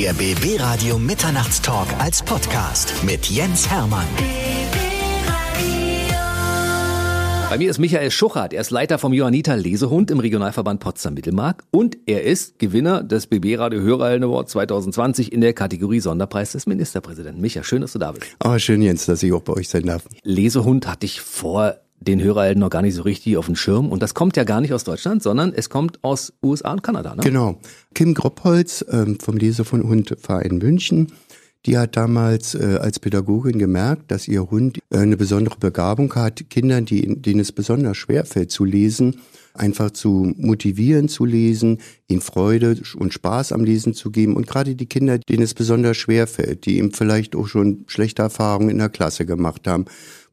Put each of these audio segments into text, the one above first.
Der BB Radio Mitternachtstalk als Podcast mit Jens Hermann. Bei mir ist Michael Schuchert. Er ist Leiter vom Johanniter Lesehund im Regionalverband Potsdam-Mittelmark und er ist Gewinner des BB Radio Hörerhelden Award 2020 in der Kategorie Sonderpreis des Ministerpräsidenten. Micha, schön, dass du da bist. Ah, schön, Jens, dass ich auch bei euch sein darf. Lesehund hatte ich vor den Hörerhelden noch gar nicht so richtig auf den Schirm. Und das kommt ja gar nicht aus Deutschland, sondern es kommt aus USA und Kanada. Ne? Genau. Kim Groppholz ähm, vom Leser von Hund Verein München die hat damals äh, als Pädagogin gemerkt, dass ihr Hund äh, eine besondere Begabung hat, Kindern, die, denen es besonders schwer fällt zu lesen, einfach zu motivieren zu lesen, ihnen Freude und Spaß am Lesen zu geben und gerade die Kinder, denen es besonders schwer fällt, die eben vielleicht auch schon schlechte Erfahrungen in der Klasse gemacht haben,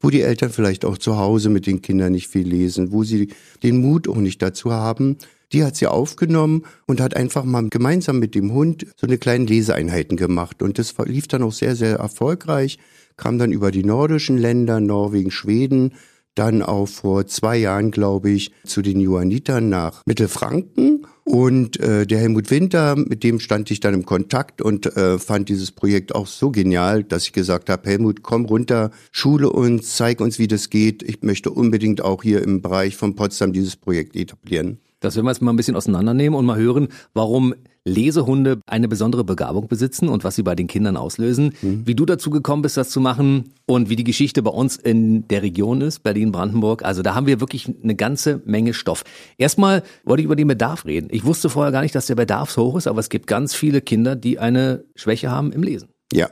wo die Eltern vielleicht auch zu Hause mit den Kindern nicht viel lesen, wo sie den Mut auch nicht dazu haben, die hat sie aufgenommen und hat einfach mal gemeinsam mit dem Hund so eine kleine Leseeinheiten gemacht. Und das lief dann auch sehr, sehr erfolgreich, kam dann über die nordischen Länder, Norwegen, Schweden, dann auch vor zwei Jahren, glaube ich, zu den Johannitern nach Mittelfranken. Und äh, der Helmut Winter, mit dem stand ich dann im Kontakt und äh, fand dieses Projekt auch so genial, dass ich gesagt habe, Helmut, komm runter, schule uns, zeig uns, wie das geht. Ich möchte unbedingt auch hier im Bereich von Potsdam dieses Projekt etablieren. Das werden wir jetzt mal ein bisschen auseinandernehmen und mal hören, warum Lesehunde eine besondere Begabung besitzen und was sie bei den Kindern auslösen. Mhm. Wie du dazu gekommen bist, das zu machen und wie die Geschichte bei uns in der Region ist, Berlin-Brandenburg. Also da haben wir wirklich eine ganze Menge Stoff. Erstmal wollte ich über den Bedarf reden. Ich wusste vorher gar nicht, dass der Bedarf so hoch ist, aber es gibt ganz viele Kinder, die eine Schwäche haben im Lesen. Ja,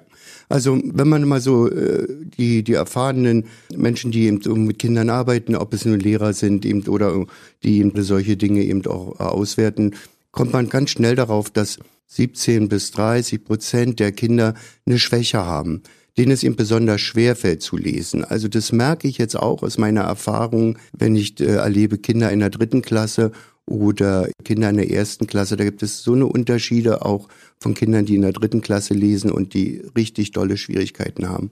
also wenn man mal so äh, die die erfahrenen Menschen, die eben so mit Kindern arbeiten, ob es nur Lehrer sind eben oder die eben solche Dinge eben auch auswerten, kommt man ganz schnell darauf, dass 17 bis 30 Prozent der Kinder eine Schwäche haben, denen es eben besonders schwer fällt zu lesen. Also das merke ich jetzt auch aus meiner Erfahrung, wenn ich äh, erlebe Kinder in der dritten Klasse oder Kinder in der ersten Klasse. Da gibt es so eine Unterschiede auch von Kindern, die in der dritten Klasse lesen und die richtig dolle Schwierigkeiten haben.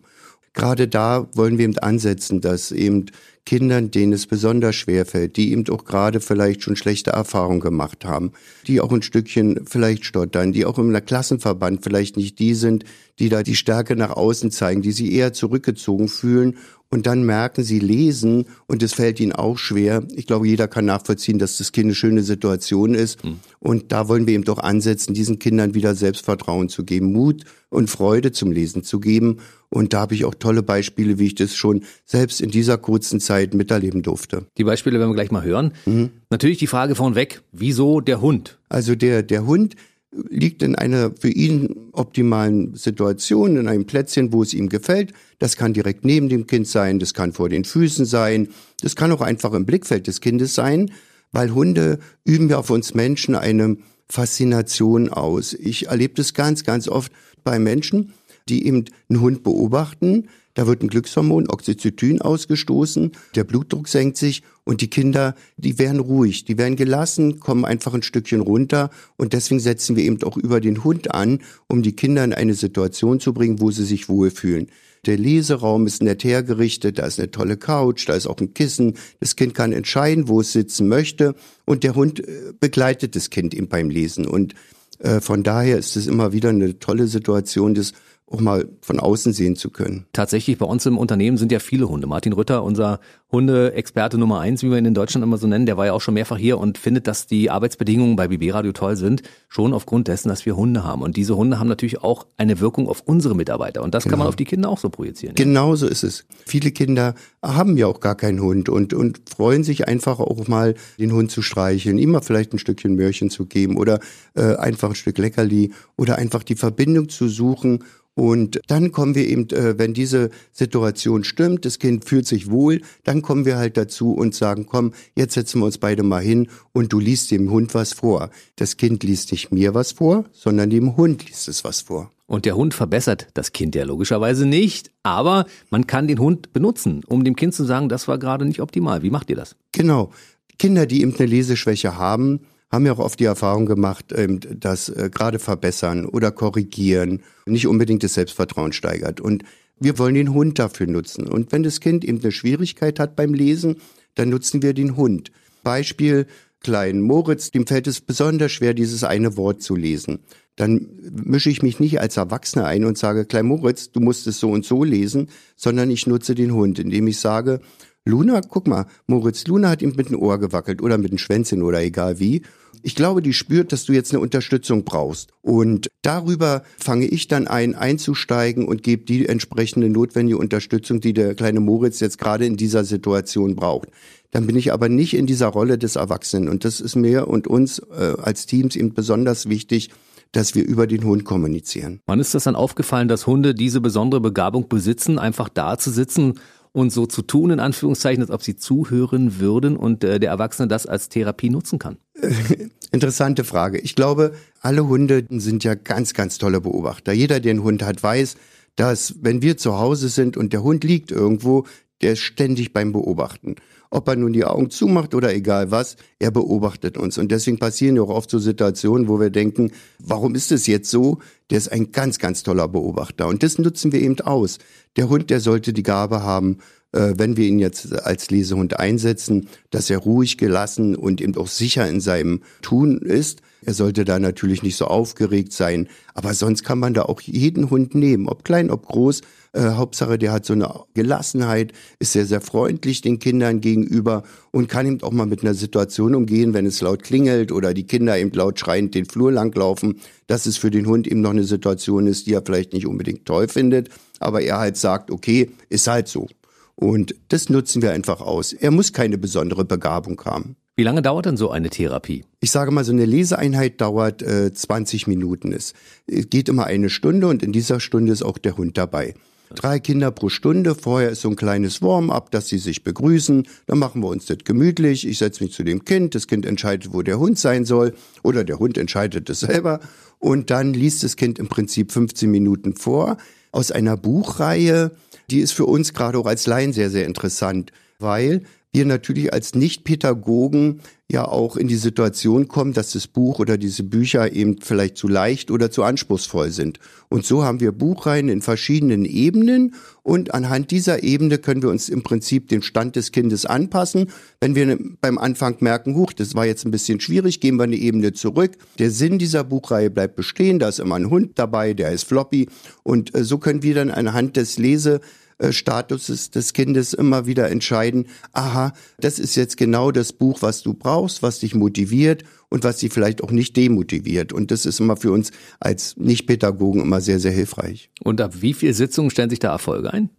Gerade da wollen wir eben ansetzen, dass eben Kindern, denen es besonders schwer fällt, die eben auch gerade vielleicht schon schlechte Erfahrungen gemacht haben, die auch ein Stückchen vielleicht stottern, die auch im Klassenverband vielleicht nicht die sind, die da die Stärke nach außen zeigen, die sie eher zurückgezogen fühlen und dann merken, sie lesen und es fällt ihnen auch schwer. Ich glaube, jeder kann nachvollziehen, dass das Kind eine schöne Situation ist. Mhm. Und da wollen wir eben doch ansetzen, diesen Kindern wieder Selbstvertrauen zu geben, Mut und Freude zum Lesen zu geben. Und da habe ich auch tolle Beispiele, wie ich das schon selbst in dieser kurzen Zeit miterleben durfte. Die Beispiele werden wir gleich mal hören. Mhm. Natürlich die Frage vornweg, wieso der Hund? Also der, der Hund liegt in einer für ihn optimalen Situation, in einem Plätzchen, wo es ihm gefällt. Das kann direkt neben dem Kind sein, das kann vor den Füßen sein, das kann auch einfach im Blickfeld des Kindes sein, weil Hunde üben ja auf uns Menschen eine Faszination aus. Ich erlebe das ganz, ganz oft bei Menschen, die eben einen Hund beobachten, da wird ein Glückshormon, Oxytocin, ausgestoßen, der Blutdruck senkt sich und die Kinder, die werden ruhig, die werden gelassen, kommen einfach ein Stückchen runter und deswegen setzen wir eben auch über den Hund an, um die Kinder in eine Situation zu bringen, wo sie sich wohlfühlen. Der Leseraum ist nett hergerichtet, da ist eine tolle Couch, da ist auch ein Kissen. Das Kind kann entscheiden, wo es sitzen möchte und der Hund äh, begleitet das Kind eben beim Lesen. Und äh, von daher ist es immer wieder eine tolle Situation des auch mal von außen sehen zu können. Tatsächlich, bei uns im Unternehmen sind ja viele Hunde. Martin Rütter, unser Hundeexperte Nummer eins, wie wir ihn in Deutschland immer so nennen, der war ja auch schon mehrfach hier und findet, dass die Arbeitsbedingungen bei BB Radio toll sind, schon aufgrund dessen, dass wir Hunde haben. Und diese Hunde haben natürlich auch eine Wirkung auf unsere Mitarbeiter. Und das genau. kann man genau. auf die Kinder auch so projizieren. Ja? Genau so ist es. Viele Kinder haben ja auch gar keinen Hund und, und freuen sich einfach auch mal, den Hund zu streicheln, ihm mal vielleicht ein Stückchen Möhrchen zu geben oder äh, einfach ein Stück Leckerli oder einfach die Verbindung zu suchen und dann kommen wir eben, äh, wenn diese Situation stimmt, das Kind fühlt sich wohl, dann kommen wir halt dazu und sagen, komm, jetzt setzen wir uns beide mal hin und du liest dem Hund was vor. Das Kind liest nicht mir was vor, sondern dem Hund liest es was vor. Und der Hund verbessert das Kind ja logischerweise nicht, aber man kann den Hund benutzen, um dem Kind zu sagen, das war gerade nicht optimal. Wie macht ihr das? Genau. Kinder, die eben eine Leseschwäche haben, haben ja auch oft die Erfahrung gemacht, ähm, dass äh, gerade verbessern oder korrigieren nicht unbedingt das Selbstvertrauen steigert. Und wir wollen den Hund dafür nutzen. Und wenn das Kind eben eine Schwierigkeit hat beim Lesen, dann nutzen wir den Hund. Beispiel, kleinen Moritz, dem fällt es besonders schwer, dieses eine Wort zu lesen. Dann mische ich mich nicht als Erwachsener ein und sage, Klein Moritz, du musst es so und so lesen, sondern ich nutze den Hund, indem ich sage, Luna, guck mal, Moritz, Luna hat ihm mit dem Ohr gewackelt oder mit dem Schwänzchen oder egal wie. Ich glaube, die spürt, dass du jetzt eine Unterstützung brauchst. Und darüber fange ich dann ein, einzusteigen und gebe die entsprechende notwendige Unterstützung, die der kleine Moritz jetzt gerade in dieser Situation braucht. Dann bin ich aber nicht in dieser Rolle des Erwachsenen. Und das ist mir und uns äh, als Teams eben besonders wichtig, dass wir über den Hund kommunizieren. Wann ist das dann aufgefallen, dass Hunde diese besondere Begabung besitzen, einfach da zu sitzen und so zu tun, in Anführungszeichen, als ob sie zuhören würden und äh, der Erwachsene das als Therapie nutzen kann? Interessante Frage. Ich glaube, alle Hunde sind ja ganz, ganz tolle Beobachter. Jeder, der einen Hund hat, weiß, dass wenn wir zu Hause sind und der Hund liegt irgendwo, der ist ständig beim Beobachten. Ob er nun die Augen zumacht oder egal was, er beobachtet uns. Und deswegen passieren ja auch oft so Situationen, wo wir denken, warum ist es jetzt so? Der ist ein ganz, ganz toller Beobachter. Und das nutzen wir eben aus. Der Hund, der sollte die Gabe haben, äh, wenn wir ihn jetzt als Lesehund einsetzen, dass er ruhig, gelassen und eben auch sicher in seinem Tun ist. Er sollte da natürlich nicht so aufgeregt sein, aber sonst kann man da auch jeden Hund nehmen, ob klein, ob groß. Äh, Hauptsache, der hat so eine Gelassenheit, ist sehr, sehr freundlich den Kindern gegenüber und kann eben auch mal mit einer Situation umgehen, wenn es laut klingelt oder die Kinder eben laut schreiend den Flur langlaufen, dass es für den Hund eben noch eine Situation ist, die er vielleicht nicht unbedingt toll findet, aber er halt sagt, okay, ist halt so. Und das nutzen wir einfach aus. Er muss keine besondere Begabung haben. Wie lange dauert denn so eine Therapie? Ich sage mal, so eine Leseeinheit dauert äh, 20 Minuten. Es geht immer eine Stunde und in dieser Stunde ist auch der Hund dabei. Drei Kinder pro Stunde. Vorher ist so ein kleines Warm-up, dass sie sich begrüßen. Dann machen wir uns das gemütlich. Ich setze mich zu dem Kind. Das Kind entscheidet, wo der Hund sein soll. Oder der Hund entscheidet es selber. Und dann liest das Kind im Prinzip 15 Minuten vor aus einer Buchreihe. Die ist für uns gerade auch als Laien sehr, sehr interessant, weil wir natürlich als Nicht-Pädagogen ja auch in die Situation kommen, dass das Buch oder diese Bücher eben vielleicht zu leicht oder zu anspruchsvoll sind. Und so haben wir Buchreihen in verschiedenen Ebenen und anhand dieser Ebene können wir uns im Prinzip den Stand des Kindes anpassen. Wenn wir beim Anfang merken, huch, das war jetzt ein bisschen schwierig, gehen wir eine Ebene zurück. Der Sinn dieser Buchreihe bleibt bestehen, da ist immer ein Hund dabei, der ist floppy und äh, so können wir dann anhand des Lese äh, Status des Kindes immer wieder entscheiden, aha, das ist jetzt genau das Buch, was du brauchst, was dich motiviert und was dich vielleicht auch nicht demotiviert. Und das ist immer für uns als Nicht-Pädagogen immer sehr, sehr hilfreich. Und ab wie viel Sitzungen stellen sich da Erfolge ein?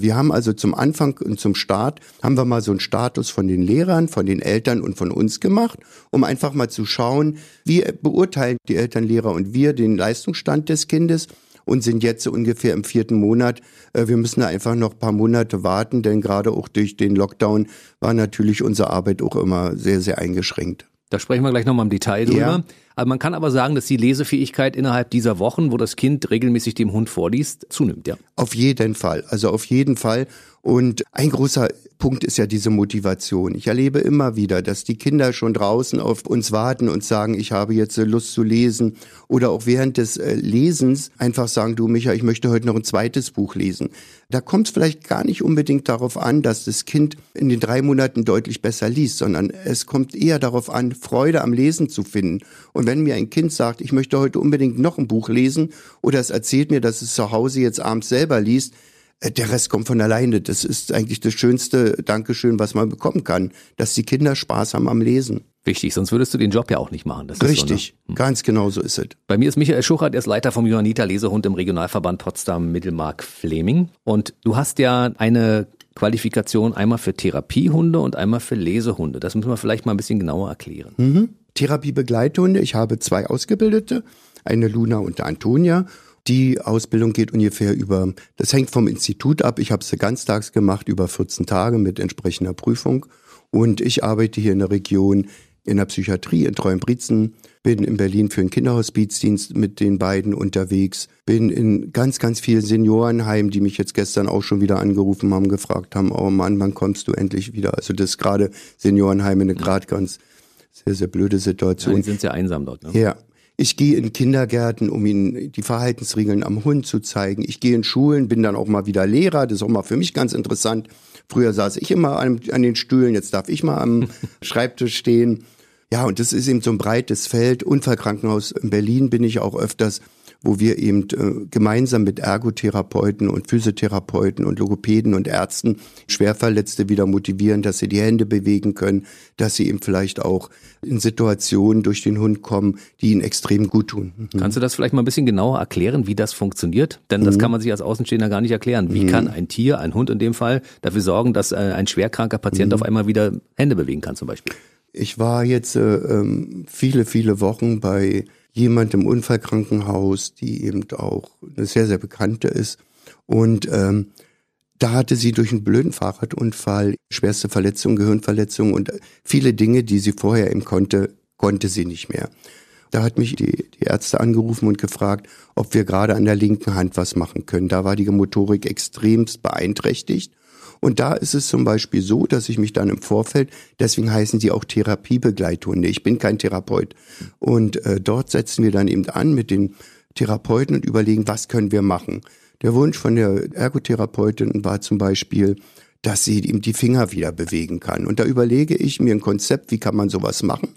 Wir haben also zum Anfang und zum Start haben wir mal so einen Status von den Lehrern, von den Eltern und von uns gemacht, um einfach mal zu schauen, wie beurteilen die Eltern, Lehrer und wir den Leistungsstand des Kindes und sind jetzt so ungefähr im vierten Monat. Äh, wir müssen einfach noch ein paar Monate warten, denn gerade auch durch den Lockdown war natürlich unsere Arbeit auch immer sehr, sehr eingeschränkt. Da sprechen wir gleich nochmal im Detail drüber. Ja. Aber man kann aber sagen, dass die Lesefähigkeit innerhalb dieser Wochen, wo das Kind regelmäßig dem Hund vorliest, zunimmt, ja? Auf jeden Fall. Also auf jeden Fall. Und ein großer Punkt ist ja diese Motivation. Ich erlebe immer wieder, dass die Kinder schon draußen auf uns warten und sagen, ich habe jetzt Lust zu lesen. Oder auch während des äh, Lesens einfach sagen, du Micha, ich möchte heute noch ein zweites Buch lesen. Da kommt es vielleicht gar nicht unbedingt darauf an, dass das Kind in den drei Monaten deutlich besser liest, sondern es kommt eher darauf an, Freude am Lesen zu finden. Und wenn mir ein Kind sagt, ich möchte heute unbedingt noch ein Buch lesen oder es erzählt mir, dass es zu Hause jetzt abends selber liest, der Rest kommt von alleine. Das ist eigentlich das schönste Dankeschön, was man bekommen kann, dass die Kinder Spaß haben am Lesen. Wichtig, sonst würdest du den Job ja auch nicht machen. Richtig, so, ne? ganz genau so ist es. Bei mir ist Michael Schuchert, er ist Leiter vom Johanniter Lesehund im Regionalverband Potsdam-Mittelmark-Fleming. Und du hast ja eine Qualifikation einmal für Therapiehunde und einmal für Lesehunde. Das müssen wir vielleicht mal ein bisschen genauer erklären. Mhm. Therapiebegleithunde, ich habe zwei Ausgebildete, eine Luna und eine Antonia. Die Ausbildung geht ungefähr über, das hängt vom Institut ab. Ich habe sie ganztags gemacht, über 14 Tage mit entsprechender Prüfung. Und ich arbeite hier in der Region in der Psychiatrie in Treuenbrietzen, bin in Berlin für einen Kinderhospizdienst mit den beiden unterwegs, bin in ganz, ganz vielen Seniorenheimen, die mich jetzt gestern auch schon wieder angerufen haben, gefragt haben, oh Mann, wann kommst du endlich wieder? Also das ist gerade Seniorenheime eine gerade ganz sehr, sehr blöde Situation. Ja, die sind sehr einsam dort, ne? Ja. Ich gehe in Kindergärten, um ihnen die Verhaltensregeln am Hund zu zeigen. Ich gehe in Schulen, bin dann auch mal wieder Lehrer. Das ist auch mal für mich ganz interessant. Früher saß ich immer an, an den Stühlen, jetzt darf ich mal am Schreibtisch stehen. Ja, und das ist eben so ein breites Feld. Unfallkrankenhaus in Berlin bin ich auch öfters wo wir eben äh, gemeinsam mit Ergotherapeuten und Physiotherapeuten und Logopäden und Ärzten Schwerverletzte wieder motivieren, dass sie die Hände bewegen können, dass sie eben vielleicht auch in Situationen durch den Hund kommen, die ihnen extrem gut tun. Mhm. Kannst du das vielleicht mal ein bisschen genauer erklären, wie das funktioniert? Denn das mhm. kann man sich als Außenstehender gar nicht erklären. Wie mhm. kann ein Tier, ein Hund in dem Fall, dafür sorgen, dass äh, ein schwerkranker Patient mhm. auf einmal wieder Hände bewegen kann zum Beispiel? Ich war jetzt äh, ähm, viele, viele Wochen bei jemand im Unfallkrankenhaus, die eben auch eine sehr, sehr bekannte ist. Und ähm, da hatte sie durch einen blöden Fahrradunfall schwerste Verletzungen, Gehirnverletzungen und viele Dinge, die sie vorher eben konnte, konnte sie nicht mehr. Da hat mich die, die Ärzte angerufen und gefragt, ob wir gerade an der linken Hand was machen können. Da war die Motorik extremst beeinträchtigt und da ist es zum Beispiel so, dass ich mich dann im Vorfeld, deswegen heißen sie auch Therapiebegleithunde. Ich bin kein Therapeut. Und äh, dort setzen wir dann eben an mit den Therapeuten und überlegen, was können wir machen. Der Wunsch von der Ergotherapeutin war zum Beispiel, dass sie ihm die Finger wieder bewegen kann. Und da überlege ich mir ein Konzept, wie kann man sowas machen.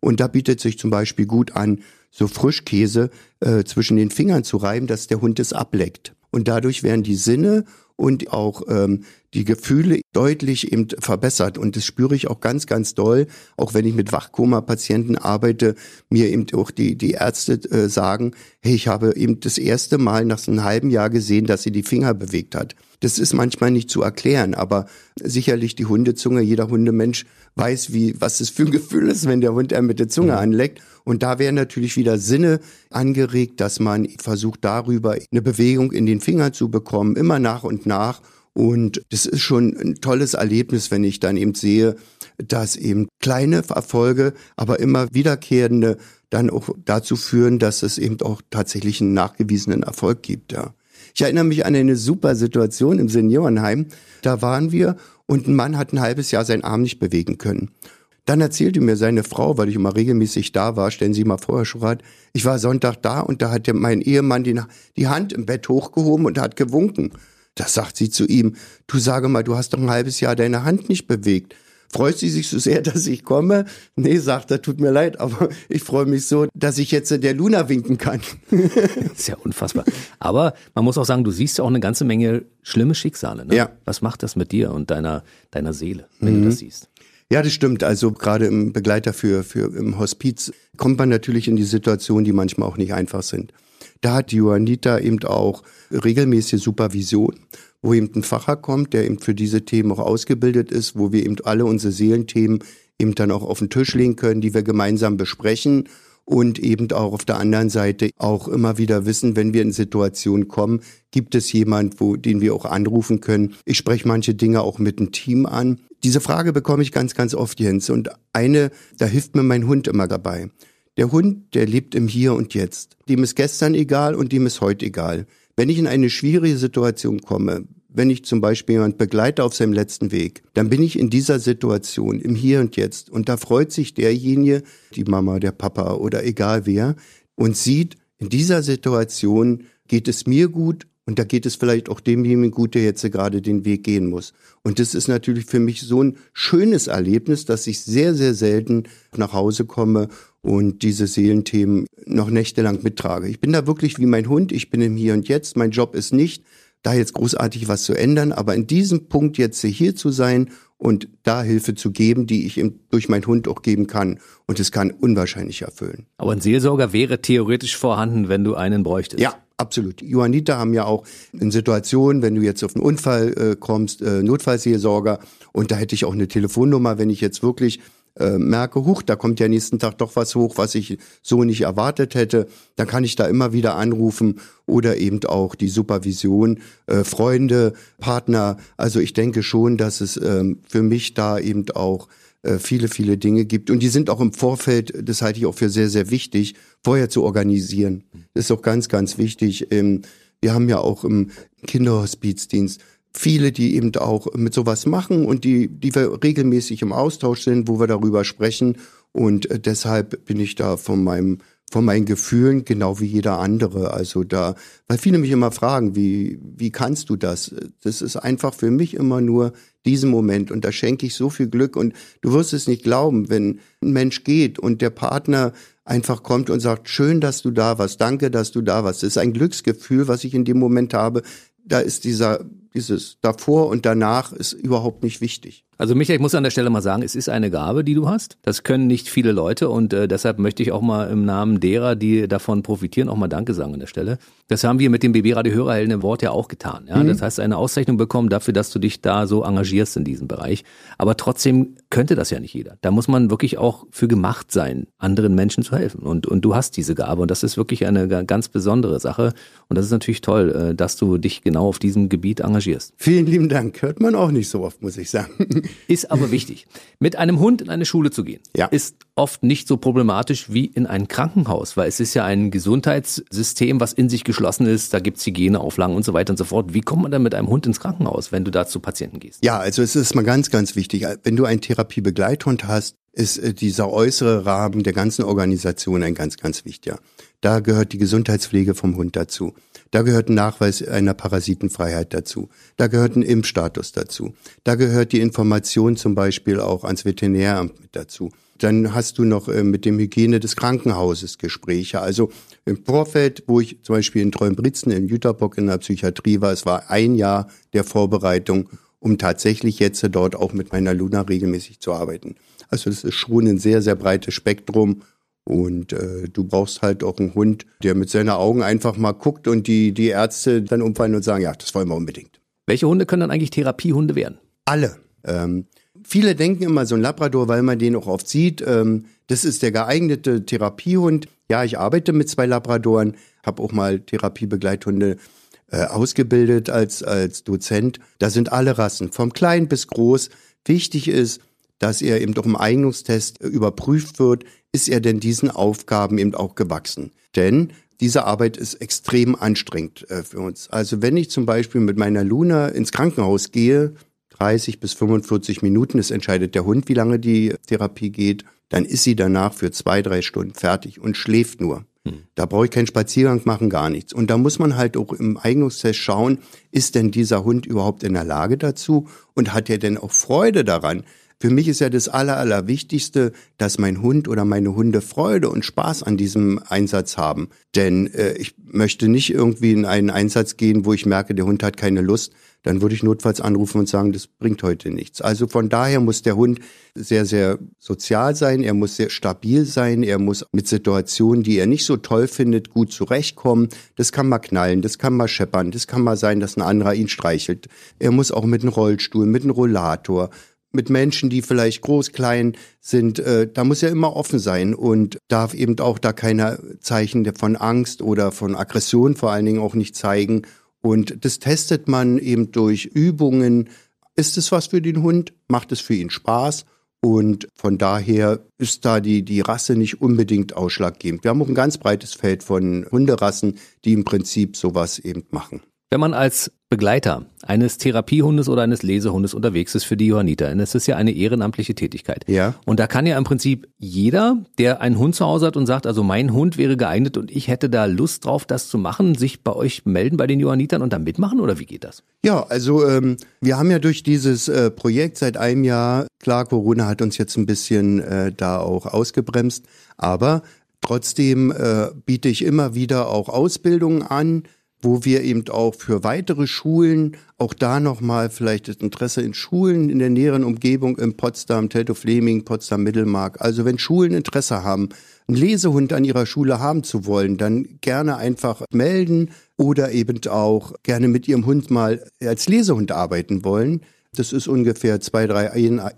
Und da bietet sich zum Beispiel gut an, so Frischkäse äh, zwischen den Fingern zu reiben, dass der Hund es ableckt. Und dadurch werden die Sinne und auch ähm, die Gefühle deutlich eben verbessert. Und das spüre ich auch ganz, ganz doll, auch wenn ich mit Wachkoma-Patienten arbeite, mir eben auch die, die Ärzte äh, sagen, hey, ich habe eben das erste Mal nach so einem halben Jahr gesehen, dass sie die Finger bewegt hat. Das ist manchmal nicht zu erklären, aber sicherlich die Hundezunge, jeder Hundemensch weiß, wie, was das für ein Gefühl ist, wenn der Hund er mit der Zunge anleckt. Und da werden natürlich wieder Sinne angeregt, dass man versucht, darüber eine Bewegung in den Finger zu bekommen, immer nach und nach. Und das ist schon ein tolles Erlebnis, wenn ich dann eben sehe, dass eben kleine Erfolge, aber immer wiederkehrende dann auch dazu führen, dass es eben auch tatsächlich einen nachgewiesenen Erfolg gibt, ja. Ich erinnere mich an eine super Situation im Seniorenheim. Da waren wir und ein Mann hat ein halbes Jahr seinen Arm nicht bewegen können. Dann erzählte mir seine Frau, weil ich immer regelmäßig da war, stellen Sie mal vor, Herr Schurat, ich war Sonntag da und da hat mein Ehemann die, die Hand im Bett hochgehoben und hat gewunken. Da sagt sie zu ihm, du sage mal, du hast doch ein halbes Jahr deine Hand nicht bewegt. Freut sie sich so sehr, dass ich komme? Nee, sagt er, tut mir leid, aber ich freue mich so, dass ich jetzt der Luna winken kann. ist ja unfassbar. Aber man muss auch sagen, du siehst ja auch eine ganze Menge schlimme Schicksale. Ne? Ja. Was macht das mit dir und deiner, deiner Seele, wenn mhm. du das siehst? Ja, das stimmt. Also gerade im Begleiter für, für im Hospiz kommt man natürlich in die Situation, die manchmal auch nicht einfach sind. Da hat die Juanita eben auch regelmäßige Supervision, wo eben ein Facher kommt, der eben für diese Themen auch ausgebildet ist, wo wir eben alle unsere Seelenthemen eben dann auch auf den Tisch legen können, die wir gemeinsam besprechen und eben auch auf der anderen Seite auch immer wieder wissen, wenn wir in Situationen kommen, gibt es jemand, wo, den wir auch anrufen können. Ich spreche manche Dinge auch mit dem Team an. Diese Frage bekomme ich ganz, ganz oft, Jens. Und eine, da hilft mir mein Hund immer dabei. Der Hund, der lebt im Hier und Jetzt. Dem ist gestern egal und dem ist heute egal. Wenn ich in eine schwierige Situation komme, wenn ich zum Beispiel jemand begleite auf seinem letzten Weg, dann bin ich in dieser Situation, im Hier und Jetzt. Und da freut sich derjenige, die Mama, der Papa oder egal wer, und sieht, in dieser Situation geht es mir gut und da geht es vielleicht auch demjenigen gut, der jetzt gerade den Weg gehen muss. Und das ist natürlich für mich so ein schönes Erlebnis, dass ich sehr, sehr selten nach Hause komme und diese Seelenthemen noch nächtelang mittrage. Ich bin da wirklich wie mein Hund, ich bin im Hier und Jetzt. Mein Job ist nicht, da jetzt großartig was zu ändern, aber in diesem Punkt jetzt hier zu sein und da Hilfe zu geben, die ich ihm durch meinen Hund auch geben kann. Und es kann unwahrscheinlich erfüllen. Aber ein Seelsorger wäre theoretisch vorhanden, wenn du einen bräuchtest. Ja, Absolut. Johanniter haben ja auch in Situationen, wenn du jetzt auf einen Unfall äh, kommst, äh, Notfallseelsorger und da hätte ich auch eine Telefonnummer, wenn ich jetzt wirklich äh, merke, huch, da kommt ja nächsten Tag doch was hoch, was ich so nicht erwartet hätte, dann kann ich da immer wieder anrufen oder eben auch die Supervision, äh, Freunde, Partner. Also ich denke schon, dass es ähm, für mich da eben auch äh, viele, viele Dinge gibt. Und die sind auch im Vorfeld, das halte ich auch für sehr, sehr wichtig, vorher zu organisieren. Das ist auch ganz, ganz wichtig. Ähm, wir haben ja auch im Kinderhospizdienst viele, die eben auch mit sowas machen und die, die wir regelmäßig im Austausch sind, wo wir darüber sprechen. Und äh, deshalb bin ich da von meinem von meinen Gefühlen genau wie jeder andere. Also da, weil viele mich immer fragen, wie, wie kannst du das? Das ist einfach für mich immer nur diesen Moment und da schenke ich so viel Glück und du wirst es nicht glauben, wenn ein Mensch geht und der Partner einfach kommt und sagt, schön, dass du da warst, danke, dass du da warst. Das ist ein Glücksgefühl, was ich in dem Moment habe. Da ist dieser, dieses davor und danach ist überhaupt nicht wichtig. Also Michael, ich muss an der Stelle mal sagen, es ist eine Gabe, die du hast. Das können nicht viele Leute und äh, deshalb möchte ich auch mal im Namen derer, die davon profitieren, auch mal Danke sagen an der Stelle. Das haben wir mit dem BB Radio Hörerhelden im Wort ja auch getan. Ja? Mhm. Das heißt, eine Auszeichnung bekommen dafür, dass du dich da so engagierst in diesem Bereich. Aber trotzdem könnte das ja nicht jeder. Da muss man wirklich auch für gemacht sein, anderen Menschen zu helfen. Und, und du hast diese Gabe und das ist wirklich eine ganz besondere Sache. Und das ist natürlich toll, äh, dass du dich genau auf diesem Gebiet engagierst. Vielen lieben Dank. Hört man auch nicht so oft, muss ich sagen. Ist aber wichtig. Mit einem Hund in eine Schule zu gehen, ja. ist oft nicht so problematisch wie in ein Krankenhaus, weil es ist ja ein Gesundheitssystem, was in sich geschlossen ist. Da gibt's Hygieneauflagen und so weiter und so fort. Wie kommt man dann mit einem Hund ins Krankenhaus, wenn du da zu Patienten gehst? Ja, also es ist mal ganz, ganz wichtig. Wenn du einen Therapiebegleithund hast, ist äh, dieser äußere Rahmen der ganzen Organisation ein ganz, ganz wichtiger. Da gehört die Gesundheitspflege vom Hund dazu. Da gehört ein Nachweis einer Parasitenfreiheit dazu. Da gehört ein Impfstatus dazu. Da gehört die Information zum Beispiel auch ans Veterinäramt dazu. Dann hast du noch äh, mit dem Hygiene des Krankenhauses Gespräche. Also im Vorfeld, wo ich zum Beispiel in Treuenbritzen in Jüterbock in der Psychiatrie war, es war ein Jahr der Vorbereitung, um tatsächlich jetzt dort auch mit meiner Luna regelmäßig zu arbeiten. Also das ist schon ein sehr, sehr breites Spektrum und äh, du brauchst halt auch einen Hund, der mit seinen Augen einfach mal guckt und die, die Ärzte dann umfallen und sagen, ja, das wollen wir unbedingt. Welche Hunde können dann eigentlich Therapiehunde werden? Alle. Ähm, viele denken immer, so ein Labrador, weil man den auch oft sieht, ähm, das ist der geeignete Therapiehund. Ja, ich arbeite mit zwei Labradoren, habe auch mal Therapiebegleithunde äh, ausgebildet als, als Dozent. Da sind alle Rassen, vom klein bis groß. Wichtig ist, dass er eben doch im Eignungstest überprüft wird, ist er denn diesen Aufgaben eben auch gewachsen? Denn diese Arbeit ist extrem anstrengend äh, für uns. Also wenn ich zum Beispiel mit meiner Luna ins Krankenhaus gehe, 30 bis 45 Minuten, es entscheidet der Hund, wie lange die Therapie geht, dann ist sie danach für zwei, drei Stunden fertig und schläft nur. Hm. Da brauche ich keinen Spaziergang machen, gar nichts. Und da muss man halt auch im Eignungstest schauen, ist denn dieser Hund überhaupt in der Lage dazu und hat er denn auch Freude daran? Für mich ist ja das Aller, Allerwichtigste, dass mein Hund oder meine Hunde Freude und Spaß an diesem Einsatz haben. Denn äh, ich möchte nicht irgendwie in einen Einsatz gehen, wo ich merke, der Hund hat keine Lust. Dann würde ich notfalls anrufen und sagen, das bringt heute nichts. Also von daher muss der Hund sehr, sehr sozial sein, er muss sehr stabil sein, er muss mit Situationen, die er nicht so toll findet, gut zurechtkommen. Das kann mal knallen, das kann mal scheppern, das kann mal sein, dass ein anderer ihn streichelt. Er muss auch mit einem Rollstuhl, mit einem Rollator, mit Menschen, die vielleicht groß, klein sind, äh, da muss ja immer offen sein und darf eben auch da keine Zeichen von Angst oder von Aggression vor allen Dingen auch nicht zeigen. Und das testet man eben durch Übungen. Ist es was für den Hund? Macht es für ihn Spaß? Und von daher ist da die, die Rasse nicht unbedingt ausschlaggebend. Wir haben auch ein ganz breites Feld von Hunderassen, die im Prinzip sowas eben machen. Wenn man als Begleiter eines Therapiehundes oder eines Lesehundes unterwegs ist für die Johanniter, das ist ja eine ehrenamtliche Tätigkeit. Ja. Und da kann ja im Prinzip jeder, der einen Hund zu Hause hat und sagt, also mein Hund wäre geeignet und ich hätte da Lust drauf, das zu machen, sich bei euch melden bei den Johannitern und da mitmachen oder wie geht das? Ja, also ähm, wir haben ja durch dieses äh, Projekt seit einem Jahr, klar, Corona hat uns jetzt ein bisschen äh, da auch ausgebremst, aber trotzdem äh, biete ich immer wieder auch Ausbildungen an wo wir eben auch für weitere Schulen, auch da nochmal vielleicht das Interesse in Schulen in der näheren Umgebung in Potsdam, Teltow-Fleming, Potsdam-Mittelmark. Also wenn Schulen Interesse haben, einen Lesehund an ihrer Schule haben zu wollen, dann gerne einfach melden oder eben auch gerne mit ihrem Hund mal als Lesehund arbeiten wollen. Das ist ungefähr zwei, drei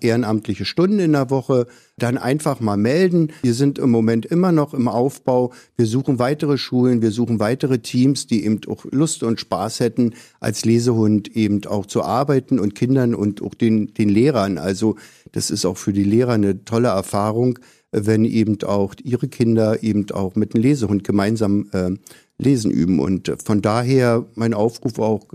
ehrenamtliche Stunden in der Woche. Dann einfach mal melden. Wir sind im Moment immer noch im Aufbau. Wir suchen weitere Schulen, wir suchen weitere Teams, die eben auch Lust und Spaß hätten, als Lesehund eben auch zu arbeiten und Kindern und auch den, den Lehrern. Also das ist auch für die Lehrer eine tolle Erfahrung, wenn eben auch ihre Kinder eben auch mit einem Lesehund gemeinsam äh, lesen üben. Und von daher mein Aufruf auch,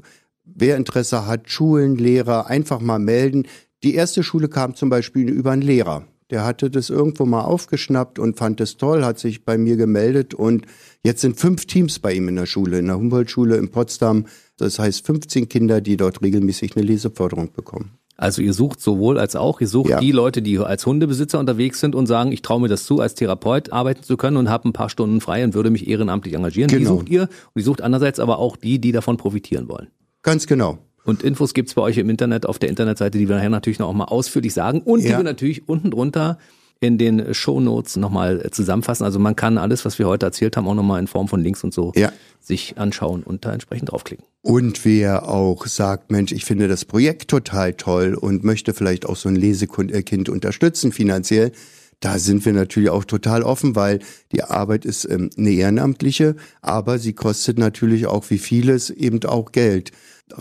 wer Interesse hat, Schulen, Lehrer, einfach mal melden. Die erste Schule kam zum Beispiel über einen Lehrer, Der hatte das irgendwo mal aufgeschnappt und fand es toll, hat sich bei mir gemeldet und jetzt sind fünf Teams bei ihm in der Schule, in der Humboldt-Schule in Potsdam. Das heißt 15 Kinder, die dort regelmäßig eine Leseförderung bekommen. Also ihr sucht sowohl als auch, ihr sucht ja. die Leute, die als Hundebesitzer unterwegs sind und sagen, ich traue mir das zu, als Therapeut arbeiten zu können und habe ein paar Stunden frei und würde mich ehrenamtlich engagieren. Genau. Die sucht ihr und ihr sucht andererseits aber auch die, die davon profitieren wollen. Ganz genau. Und Infos gibt's bei euch im Internet auf der Internetseite, die wir nachher natürlich noch mal ausführlich sagen und ja. die wir natürlich unten drunter in den Shownotes nochmal zusammenfassen. Also man kann alles, was wir heute erzählt haben, auch nochmal in Form von Links und so ja. sich anschauen und da entsprechend draufklicken. Und wer auch sagt, Mensch, ich finde das Projekt total toll und möchte vielleicht auch so ein Lesekind unterstützen finanziell, da sind wir natürlich auch total offen, weil die Arbeit ist ähm, eine ehrenamtliche, aber sie kostet natürlich auch wie vieles eben auch Geld.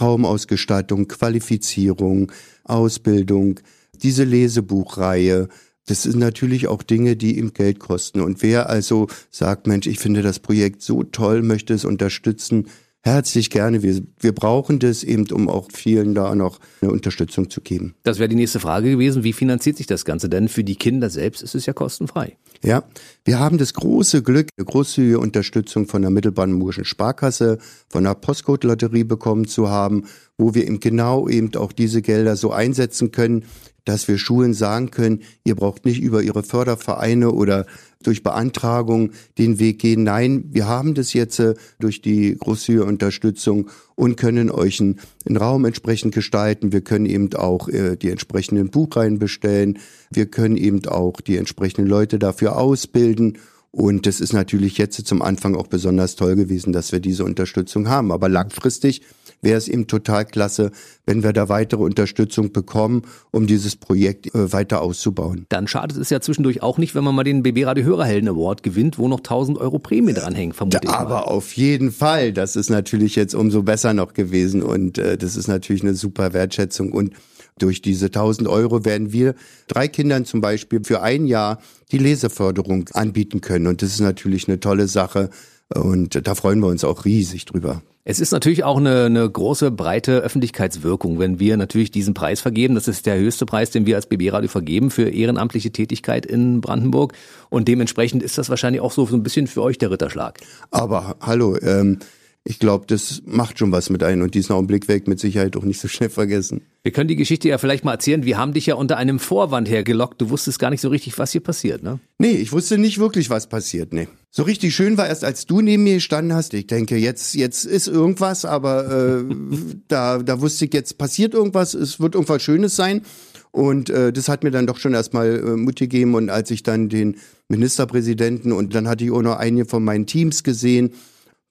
Raumausgestattung, Qualifizierung, Ausbildung, diese Lesebuchreihe, das sind natürlich auch Dinge, die ihm Geld kosten. Und wer also sagt, Mensch, ich finde das Projekt so toll, möchte es unterstützen, herzlich gerne. Wir, wir brauchen das eben, um auch vielen da noch eine Unterstützung zu geben. Das wäre die nächste Frage gewesen. Wie finanziert sich das Ganze? Denn für die Kinder selbst ist es ja kostenfrei. Ja, wir haben das große Glück, eine großzügige Unterstützung von der Mittelbrandenburgischen Sparkasse, von der Postcode-Lotterie bekommen zu haben, wo wir eben genau eben auch diese Gelder so einsetzen können, dass wir Schulen sagen können, ihr braucht nicht über ihre Fördervereine oder durch Beantragung den Weg gehen. Nein, wir haben das jetzt äh, durch die großzügige Unterstützung und können euch einen, einen, Raum entsprechend gestalten. Wir können eben auch äh, die entsprechenden Buchreihen bestellen. Wir können eben auch die entsprechenden Leute dafür ausbilden. Und das ist natürlich jetzt zum Anfang auch besonders toll gewesen, dass wir diese Unterstützung haben. Aber langfristig wäre es eben total klasse, wenn wir da weitere Unterstützung bekommen, um dieses Projekt äh, weiter auszubauen. Dann schadet es ja zwischendurch auch nicht, wenn man mal den BB Radio Hörerhelden Award gewinnt, wo noch 1000 Euro Prämie dranhängen, vermutlich. Aber auf jeden Fall. Das ist natürlich jetzt umso besser noch gewesen und äh, das ist natürlich eine super Wertschätzung und durch diese 1000 Euro werden wir drei Kindern zum Beispiel für ein Jahr die Leseförderung anbieten können. Und das ist natürlich eine tolle Sache. Und da freuen wir uns auch riesig drüber. Es ist natürlich auch eine, eine große, breite Öffentlichkeitswirkung, wenn wir natürlich diesen Preis vergeben. Das ist der höchste Preis, den wir als BB Radio vergeben für ehrenamtliche Tätigkeit in Brandenburg. Und dementsprechend ist das wahrscheinlich auch so, ein bisschen für euch der Ritterschlag. Aber hallo, ähm, ich glaube, das macht schon was mit einem und diesen Augenblick weg mit Sicherheit auch nicht so schnell vergessen. Wir können die Geschichte ja vielleicht mal erzählen. Wir haben dich ja unter einem Vorwand hergelockt. Du wusstest gar nicht so richtig, was hier passiert, ne? Nee, ich wusste nicht wirklich, was passiert, nee. So richtig schön war erst, als du neben mir gestanden hast. Ich denke, jetzt, jetzt ist irgendwas, aber äh, da, da wusste ich, jetzt passiert irgendwas, es wird irgendwas Schönes sein. Und äh, das hat mir dann doch schon erstmal äh, Mut gegeben. Und als ich dann den Ministerpräsidenten und dann hatte ich auch noch einige von meinen Teams gesehen,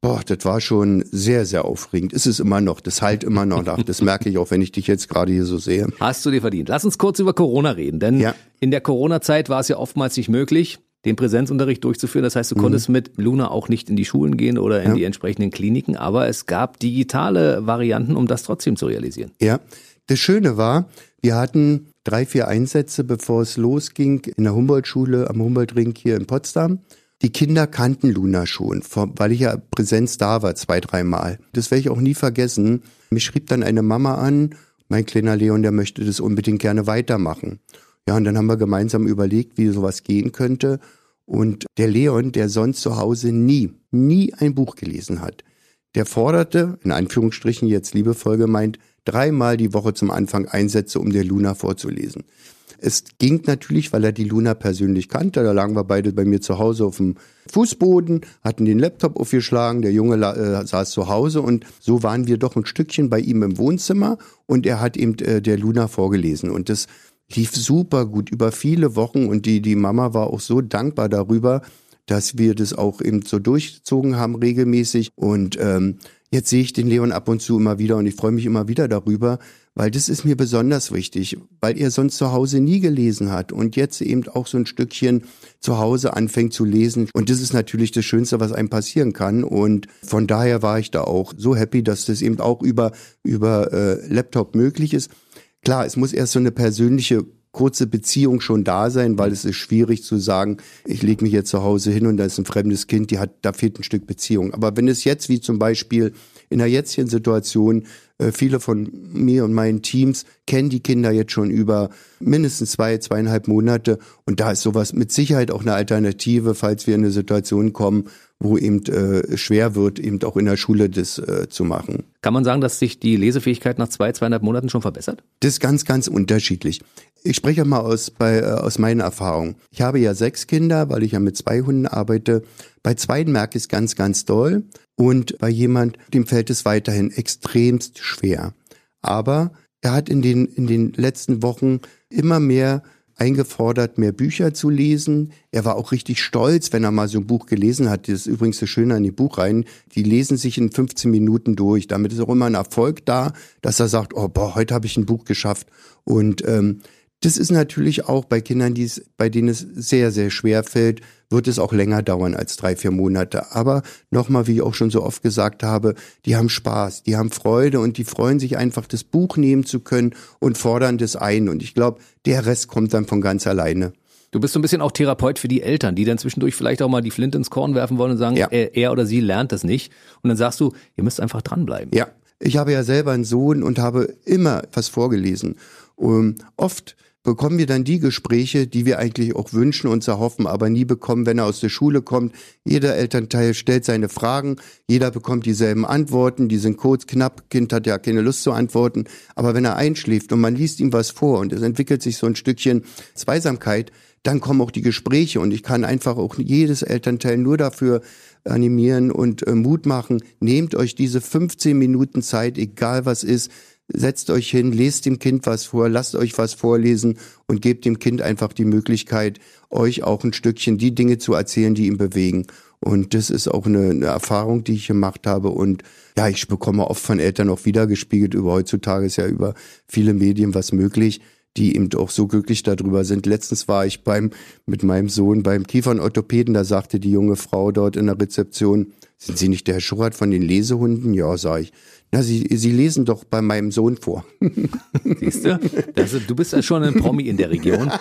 Boah, das war schon sehr, sehr aufregend. Ist es immer noch. Das halt immer noch nach. Das merke ich auch, wenn ich dich jetzt gerade hier so sehe. Hast du dir verdient. Lass uns kurz über Corona reden, denn ja. in der Corona-Zeit war es ja oftmals nicht möglich, den Präsenzunterricht durchzuführen. Das heißt, du mhm. konntest mit Luna auch nicht in die Schulen gehen oder in ja. die entsprechenden Kliniken, aber es gab digitale Varianten, um das trotzdem zu realisieren. Ja. Das Schöne war, wir hatten drei, vier Einsätze, bevor es losging, in der Humboldt-Schule am Humboldt-Ring hier in Potsdam. Die Kinder kannten Luna schon, weil ich ja Präsenz da war, zwei, dreimal. Das werde ich auch nie vergessen. Mich schrieb dann eine Mama an, mein kleiner Leon, der möchte das unbedingt gerne weitermachen. Ja, und dann haben wir gemeinsam überlegt, wie sowas gehen könnte. Und der Leon, der sonst zu Hause nie, nie ein Buch gelesen hat, der forderte, in Anführungsstrichen jetzt liebevoll gemeint, dreimal die Woche zum Anfang Einsätze, um der Luna vorzulesen. Es ging natürlich, weil er die Luna persönlich kannte. Da lagen wir beide bei mir zu Hause auf dem Fußboden, hatten den Laptop aufgeschlagen, der Junge äh, saß zu Hause und so waren wir doch ein Stückchen bei ihm im Wohnzimmer und er hat eben äh, der Luna vorgelesen. Und das lief super gut über viele Wochen und die, die Mama war auch so dankbar darüber, dass wir das auch eben so durchgezogen haben regelmäßig. Und ähm, Jetzt sehe ich den Leon ab und zu immer wieder und ich freue mich immer wieder darüber, weil das ist mir besonders wichtig, weil er sonst zu Hause nie gelesen hat und jetzt eben auch so ein Stückchen zu Hause anfängt zu lesen. Und das ist natürlich das Schönste, was einem passieren kann. Und von daher war ich da auch so happy, dass das eben auch über, über äh, Laptop möglich ist. Klar, es muss erst so eine persönliche kurze Beziehung schon da sein, weil es ist schwierig zu sagen, ich lege mich jetzt zu Hause hin und da ist ein fremdes Kind, die hat, da fehlt ein Stück Beziehung. Aber wenn es jetzt wie zum Beispiel in der jetzigen Situation, äh, viele von mir und meinen Teams kennen die Kinder jetzt schon über mindestens zwei, zweieinhalb Monate und da ist sowas mit Sicherheit auch eine Alternative, falls wir in eine Situation kommen, wo eben äh, schwer wird, eben auch in der Schule das äh, zu machen. Kann man sagen, dass sich die Lesefähigkeit nach zwei, zweieinhalb Monaten schon verbessert? Das ist ganz, ganz unterschiedlich. Ich spreche mal aus, bei, äh, aus meinen Erfahrungen. Ich habe ja sechs Kinder, weil ich ja mit zwei Hunden arbeite. Bei zwei merke ich es ganz, ganz doll. Und bei jemand, dem fällt es weiterhin extremst schwer. Aber er hat in den, in den letzten Wochen immer mehr eingefordert, mehr Bücher zu lesen. Er war auch richtig stolz, wenn er mal so ein Buch gelesen hat. Das ist übrigens das Schöne an die Buchreihen. Die lesen sich in 15 Minuten durch. Damit ist auch immer ein Erfolg da, dass er sagt, oh, boah, heute habe ich ein Buch geschafft. Und ähm, das ist natürlich auch bei Kindern, die es, bei denen es sehr, sehr schwer fällt, wird es auch länger dauern als drei, vier Monate. Aber nochmal, wie ich auch schon so oft gesagt habe, die haben Spaß, die haben Freude und die freuen sich einfach, das Buch nehmen zu können und fordern das ein. Und ich glaube, der Rest kommt dann von ganz alleine. Du bist so ein bisschen auch Therapeut für die Eltern, die dann zwischendurch vielleicht auch mal die Flint ins Korn werfen wollen und sagen, ja. er, er oder sie lernt das nicht. Und dann sagst du, ihr müsst einfach dranbleiben. Ja, ich habe ja selber einen Sohn und habe immer was vorgelesen. Um, oft bekommen wir dann die Gespräche, die wir eigentlich auch wünschen und erhoffen, aber nie bekommen, wenn er aus der Schule kommt. Jeder Elternteil stellt seine Fragen, jeder bekommt dieselben Antworten, die sind kurz, knapp, Kind hat ja keine Lust zu antworten, aber wenn er einschläft und man liest ihm was vor und es entwickelt sich so ein Stückchen Zweisamkeit, dann kommen auch die Gespräche und ich kann einfach auch jedes Elternteil nur dafür animieren und äh, Mut machen. Nehmt euch diese 15 Minuten Zeit, egal was ist, setzt euch hin, lest dem Kind was vor, lasst euch was vorlesen und gebt dem Kind einfach die Möglichkeit, euch auch ein Stückchen die Dinge zu erzählen, die ihn bewegen. Und das ist auch eine, eine Erfahrung, die ich gemacht habe. Und ja, ich bekomme oft von Eltern auch wiedergespiegelt. Über heutzutage ist ja über viele Medien was möglich die eben auch so glücklich darüber sind. Letztens war ich beim, mit meinem Sohn beim Kiefernorthopäden, da sagte die junge Frau dort in der Rezeption, sind Sie nicht der Herr Schubert von den Lesehunden? Ja, sag ich. Na, Sie, Sie lesen doch bei meinem Sohn vor. Siehst du? Das, du bist ja schon ein Promi in der Region.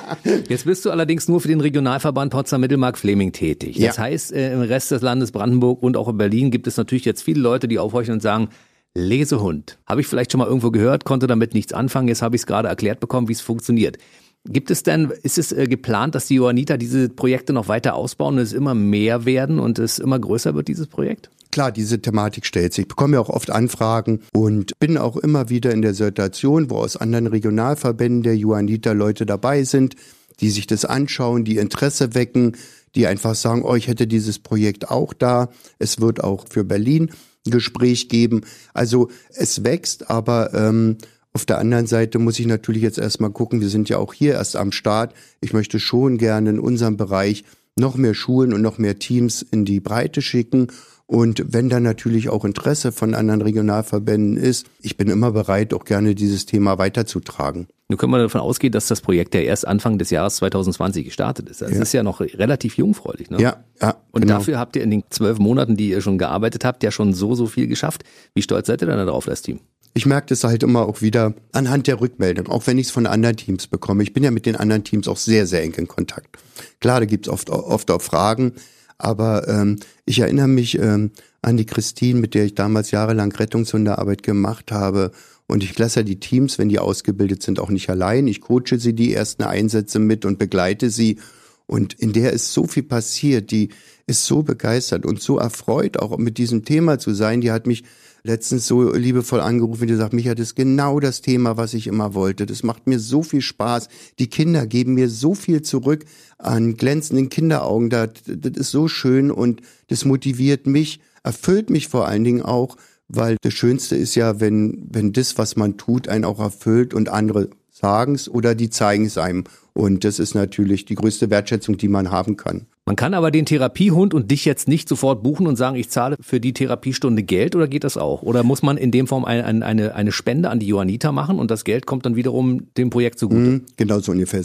Jetzt bist du allerdings nur für den Regionalverband Potsdam-Mittelmark-Fleming tätig. Das ja. heißt, äh, im Rest des Landes Brandenburg und auch in Berlin gibt es natürlich jetzt viele Leute, die aufhorchen und sagen, Lesehund. Habe ich vielleicht schon mal irgendwo gehört, konnte damit nichts anfangen. Jetzt habe ich es gerade erklärt bekommen, wie es funktioniert. Gibt es denn, ist es äh, geplant, dass die Johanniter diese Projekte noch weiter ausbauen und es immer mehr werden und es immer größer wird, dieses Projekt? Klar, diese Thematik stellt sich. Ich bekomme ja auch oft Anfragen und bin auch immer wieder in der Situation, wo aus anderen Regionalverbänden der Johanniter Leute dabei sind, die sich das anschauen, die Interesse wecken, die einfach sagen, oh, ich hätte dieses Projekt auch da. Es wird auch für Berlin Gespräch geben. Also es wächst, aber ähm, auf der anderen Seite muss ich natürlich jetzt erstmal gucken, wir sind ja auch hier erst am Start. Ich möchte schon gerne in unserem Bereich noch mehr Schulen und noch mehr Teams in die Breite schicken und wenn da natürlich auch Interesse von anderen Regionalverbänden ist, ich bin immer bereit, auch gerne dieses Thema weiterzutragen. Nun können wir davon ausgehen, dass das Projekt ja erst Anfang des Jahres 2020 gestartet ist. Das ja. ist ja noch relativ jungfräulich. Ne? Ja, ja. Und genau. dafür habt ihr in den zwölf Monaten, die ihr schon gearbeitet habt, ja schon so, so viel geschafft. Wie stolz seid ihr dann darauf, das Team? Ich merke das halt immer auch wieder anhand der Rückmeldung, auch wenn ich es von anderen Teams bekomme. Ich bin ja mit den anderen Teams auch sehr, sehr eng in Kontakt. Klar, da gibt's oft, oft auch Fragen, aber ähm, ich erinnere mich ähm, an die Christine, mit der ich damals jahrelang Rettungshundearbeit gemacht habe. Und ich lasse die Teams, wenn die ausgebildet sind, auch nicht allein. Ich coache sie die ersten Einsätze mit und begleite sie. Und in der ist so viel passiert. Die ist so begeistert und so erfreut, auch mit diesem Thema zu sein. Die hat mich letztens so liebevoll angerufen, die sagt, Micha, das ist genau das Thema, was ich immer wollte. Das macht mir so viel Spaß. Die Kinder geben mir so viel zurück an glänzenden Kinderaugen. Das, das ist so schön und das motiviert mich, erfüllt mich vor allen Dingen auch, weil das Schönste ist ja, wenn, wenn das, was man tut, einen auch erfüllt und andere sagen es oder die zeigen es einem. Und das ist natürlich die größte Wertschätzung, die man haben kann. Man kann aber den Therapiehund und dich jetzt nicht sofort buchen und sagen, ich zahle für die Therapiestunde Geld oder geht das auch? Oder muss man in dem Form eine, eine, eine Spende an die Johanniter machen und das Geld kommt dann wiederum dem Projekt zugute? Mhm, genau so ungefähr.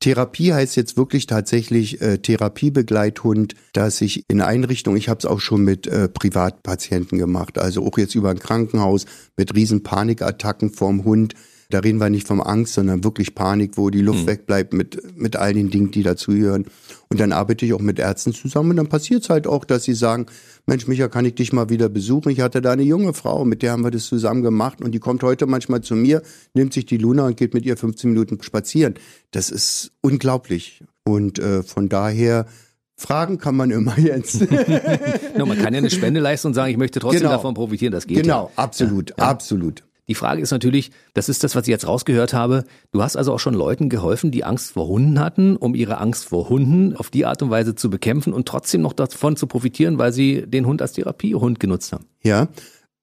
Therapie heißt jetzt wirklich tatsächlich äh, Therapiebegleithund, dass ich in Einrichtungen, ich habe es auch schon mit äh, Privatpatienten gemacht, also auch jetzt über ein Krankenhaus mit riesen Panikattacken vorm Hund, Da reden wir nicht vom Angst, sondern wirklich Panik, wo die Luft mhm. wegbleibt mit, mit all den Dingen, die dazugehören. Und dann arbeite ich auch mit Ärzten zusammen und dann passiert es halt auch, dass sie sagen, Mensch, Micha, kann ich dich mal wieder besuchen? Ich hatte da eine junge Frau, mit der haben wir das zusammen gemacht und die kommt heute manchmal zu mir, nimmt sich die Luna und geht mit ihr 15 Minuten spazieren. Das ist unglaublich. Und äh, von daher Fragen kann man immer jetzt. no, man kann ja eine Spende leisten und sagen, ich möchte trotzdem genau. davon profitieren. Das geht Genau, ja. absolut, ja. absolut. Die Frage ist natürlich, das ist das, was ich jetzt rausgehört habe. Du hast also auch schon Leuten geholfen, die Angst vor Hunden hatten, um ihre Angst vor Hunden auf die Art und Weise zu bekämpfen und trotzdem noch davon zu profitieren, weil sie den Hund als Therapiehund genutzt haben. Ja,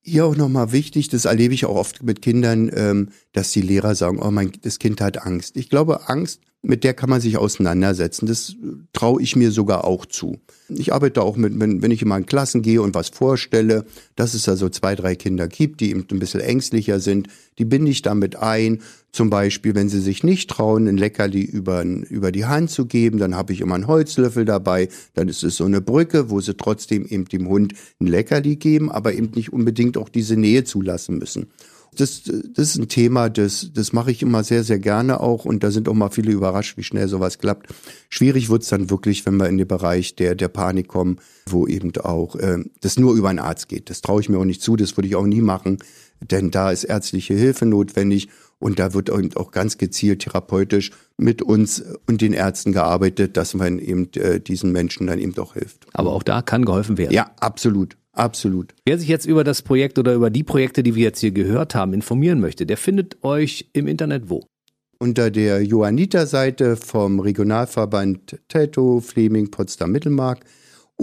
hier auch nochmal wichtig, das erlebe ich auch oft mit Kindern, ähm, dass die Lehrer sagen, oh mein, das Kind hat Angst. Ich glaube, Angst, mit der kann man sich auseinandersetzen. Das traue ich mir sogar auch zu. Ich arbeite auch mit, wenn, wenn ich immer in Klassen gehe und was vorstelle, dass es da so zwei, drei Kinder gibt, die eben ein bisschen ängstlicher sind, die binde ich damit ein. Zum Beispiel, wenn sie sich nicht trauen, ein Leckerli über, über die Hand zu geben, dann habe ich immer einen Holzlöffel dabei, dann ist es so eine Brücke, wo sie trotzdem eben dem Hund ein Leckerli geben, aber eben nicht unbedingt auch diese Nähe zulassen müssen. Das, das ist ein Thema, das, das mache ich immer sehr, sehr gerne auch und da sind auch mal viele überrascht, wie schnell sowas klappt. Schwierig wird's dann wirklich, wenn wir in den Bereich der, der Panik kommen, wo eben auch äh, das nur über einen Arzt geht. Das traue ich mir auch nicht zu, das würde ich auch nie machen, denn da ist ärztliche Hilfe notwendig und da wird auch ganz gezielt therapeutisch mit uns und den Ärzten gearbeitet, dass man eben äh, diesen Menschen dann eben doch hilft. Aber auch da kann geholfen werden. Ja, absolut. Absolut. Wer sich jetzt über das Projekt oder über die Projekte, die wir jetzt hier gehört haben, informieren möchte, der findet euch im Internet wo? Unter der Johanniter-Seite vom Regionalverband Teltow, Fleming, Potsdam, Mittelmark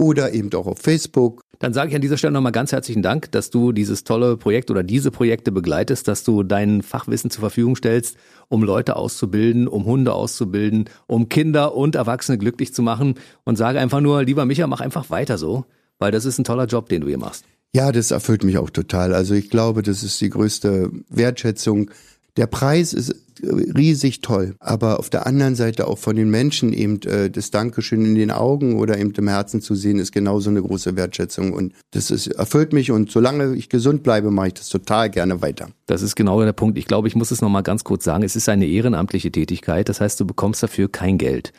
oder eben auch auf Facebook. Dann sage ich an dieser Stelle nochmal ganz herzlichen Dank, dass du dieses tolle Projekt oder diese Projekte begleitest, dass du dein Fachwissen zur Verfügung stellst, um Leute auszubilden, um Hunde auszubilden, um Kinder und Erwachsene glücklich zu machen und sage einfach nur, lieber Micha, mach einfach weiter so weil das ist ein toller Job, den du hier machst. Ja, das erfüllt mich auch total. Also ich glaube, das ist die größte Wertschätzung. Der Preis ist riesig toll, aber auf der anderen Seite auch von den Menschen eben äh, das Dankeschön in den Augen oder eben im Herzen zu sehen, ist genauso eine große Wertschätzung und das ist, erfüllt mich und solange ich gesund bleibe, mache ich das total gerne weiter. Das ist genau der Punkt. Ich glaube, ich muss es nochmal ganz kurz sagen. Es ist eine ehrenamtliche Tätigkeit, das heißt, du bekommst dafür kein Geld.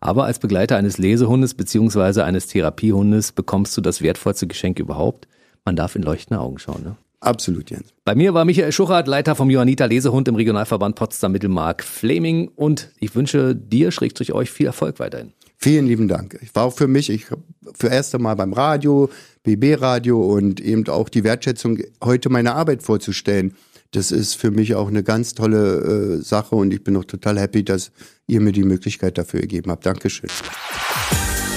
Aber als Begleiter eines Lesehundes beziehungsweise eines Therapiehundes bekommst du das wertvollste Geschenk überhaupt. Man darf in leuchtende Augen schauen. Ne? Absolut, Jens. Bei mir war Michael Schuchert, Leiter vom Johanniter Lesehund im Regionalverband Potsdam Mittelmark Fleming und ich wünsche dir, schrägstrich euch, viel Erfolg weiterhin. Vielen lieben Dank. Ich war auch für mich, ich für erste Mal beim Radio, BB Radio und eben auch die Wertschätzung, heute meine Arbeit vorzustellen das ist für mich auch eine ganz tolle äh, Sache und ich bin auch total happy, dass ihr mir die Möglichkeit dafür gegeben habt. Dankeschön.